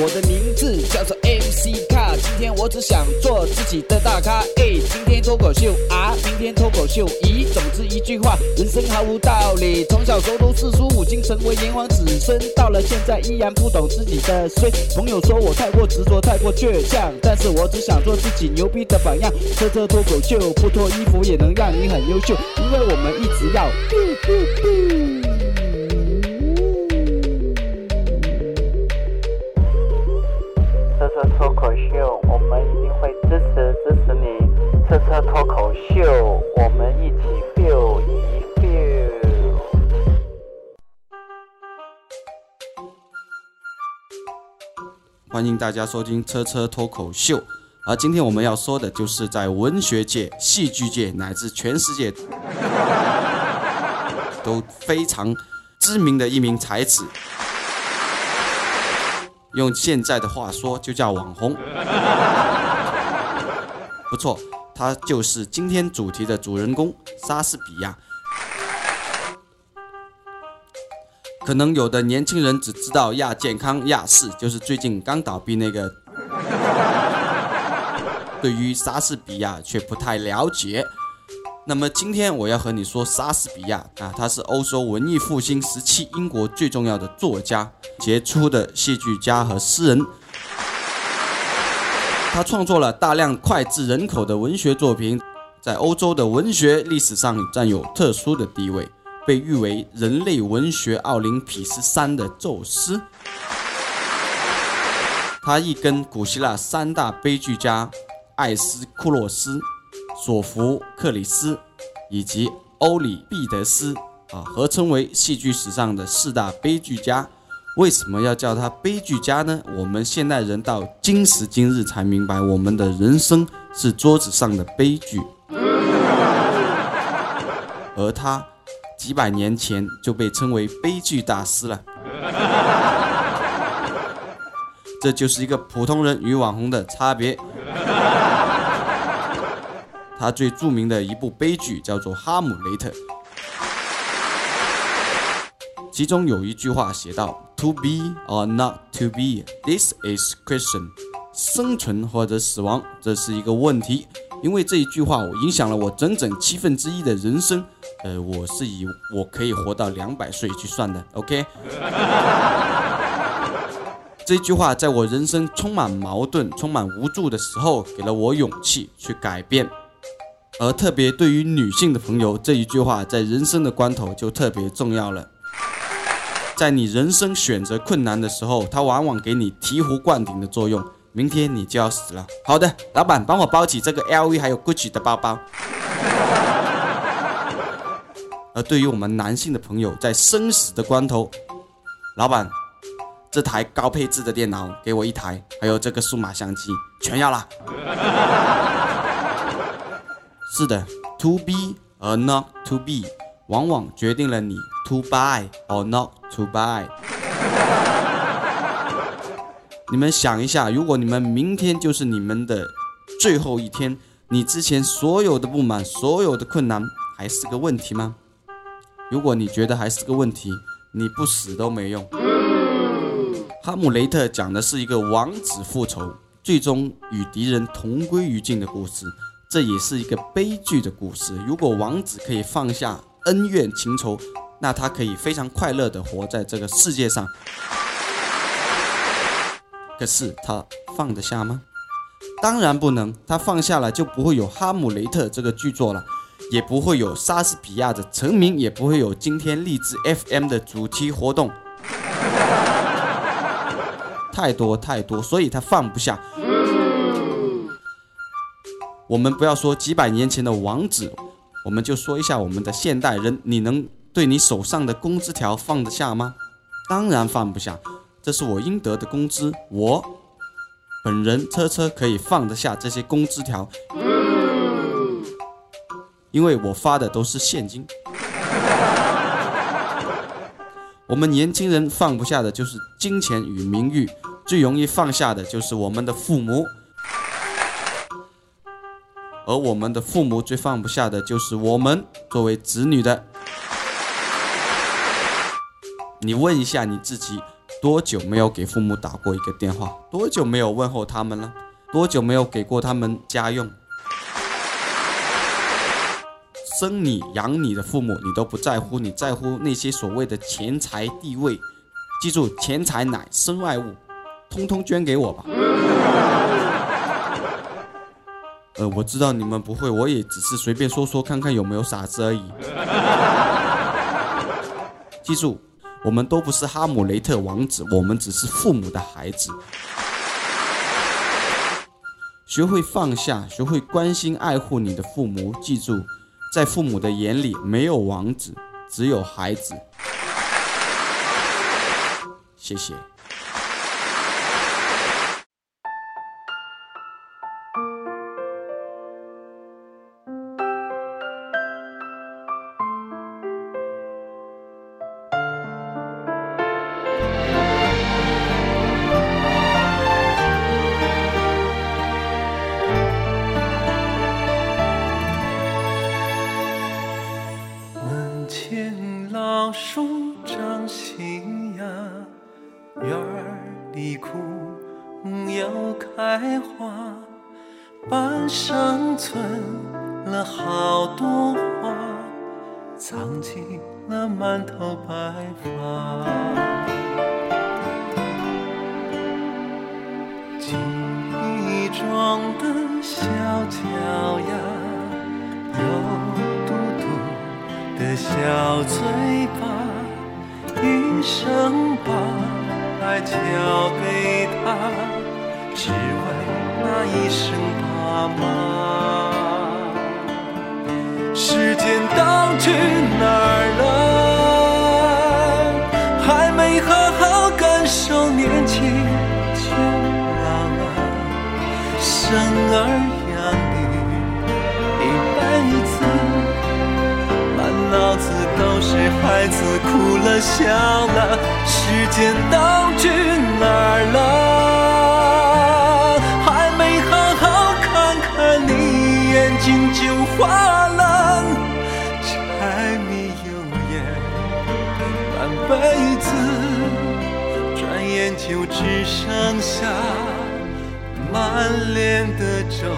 我的名字叫做 MC 卡，今天我只想做自己的大咖。哎，今天脱口秀啊，明天脱口秀。咦，总之一句话，人生毫无道理。从小熟读四书五经，成为炎黄子孙，到了现在依然不懂自己的衰。朋友说我太过执着，太过倔强，但是我只想做自己牛逼的榜样。车车脱口秀，不脱衣服也能让你很优秀，因为我们一直要。脱口秀，我们一定会支持支持你。车车脱口秀，我们一起 feel 一 feel。欢迎大家收听车车脱口秀，而今天我们要说的就是在文学界、戏剧界乃至全世界都非常知名的一名才子，用现在的话说就叫网红。不错，他就是今天主题的主人公莎士比亚。可能有的年轻人只知道亚健康、亚视，就是最近刚倒闭那个。对于莎士比亚却不太了解。那么今天我要和你说莎士比亚啊，他是欧洲文艺复兴时期英国最重要的作家、杰出的戏剧家和诗人。他创作了大量脍炙人口的文学作品，在欧洲的文学历史上占有特殊的地位。被誉为人类文学奥林匹斯山的宙斯，他亦跟古希腊三大悲剧家艾斯库洛斯、索福克里斯以及欧里庇得斯啊合称为戏剧史上的四大悲剧家。为什么要叫他悲剧家呢？我们现代人到今时今日才明白，我们的人生是桌子上的悲剧，而他。几百年前就被称为悲剧大师了，这就是一个普通人与网红的差别。他最著名的一部悲剧叫做《哈姆雷特》，其中有一句话写道：“To be or not to be, this is question。”生存或者死亡，这是一个问题。因为这一句话，我影响了我整整七分之一的人生。呃，我是以我可以活到两百岁去算的。OK，这句话在我人生充满矛盾、充满无助的时候，给了我勇气去改变。而特别对于女性的朋友，这一句话在人生的关头就特别重要了。在你人生选择困难的时候，它往往给你醍醐灌顶的作用。明天你就要死了。好的，老板，帮我包起这个 LV 还有 Gucci 的包包。而对于我们男性的朋友，在生死的关头，老板，这台高配置的电脑给我一台，还有这个数码相机全要了。是的，To be or not to be，往往决定了你 To buy or not to buy。你们想一下，如果你们明天就是你们的最后一天，你之前所有的不满、所有的困难还是个问题吗？如果你觉得还是个问题，你不死都没用。哈姆雷特讲的是一个王子复仇，最终与敌人同归于尽的故事，这也是一个悲剧的故事。如果王子可以放下恩怨情仇，那他可以非常快乐地活在这个世界上。可是他放得下吗？当然不能。他放下了，就不会有《哈姆雷特》这个剧作了，也不会有莎士比亚的成名，也不会有今天励志 FM 的主题活动。太多太多，所以他放不下。我们不要说几百年前的王子，我们就说一下我们的现代人，你能对你手上的工资条放得下吗？当然放不下。这是我应得的工资，我本人车车可以放得下这些工资条，因为我发的都是现金。我们年轻人放不下的就是金钱与名誉，最容易放下的就是我们的父母，而我们的父母最放不下的就是我们作为子女的。你问一下你自己。多久没有给父母打过一个电话？多久没有问候他们了？多久没有给过他们家用？生你养你的父母，你都不在乎，你在乎那些所谓的钱财地位。记住，钱财乃身外物，通通捐给我吧。呃，我知道你们不会，我也只是随便说说，看看有没有傻子而已。记住，我们都不是哈姆雷特王子，我们只是父母的孩子。学会放下，学会关心爱护你的父母。记住。在父母的眼里，没有王子，只有孩子。谢谢。里枯又开花半生存了好多话，藏起了满头白发。记忆中的小脚丫，有嘟嘟的小嘴巴，一生把爱交给他，只为。那一声爸妈，时间都去哪儿了？还没好好感受年轻就老了。生儿养女一辈子，满脑子都是孩子哭了笑了。时间都心就化了，柴米油盐半辈子，转眼就只剩下满脸的皱。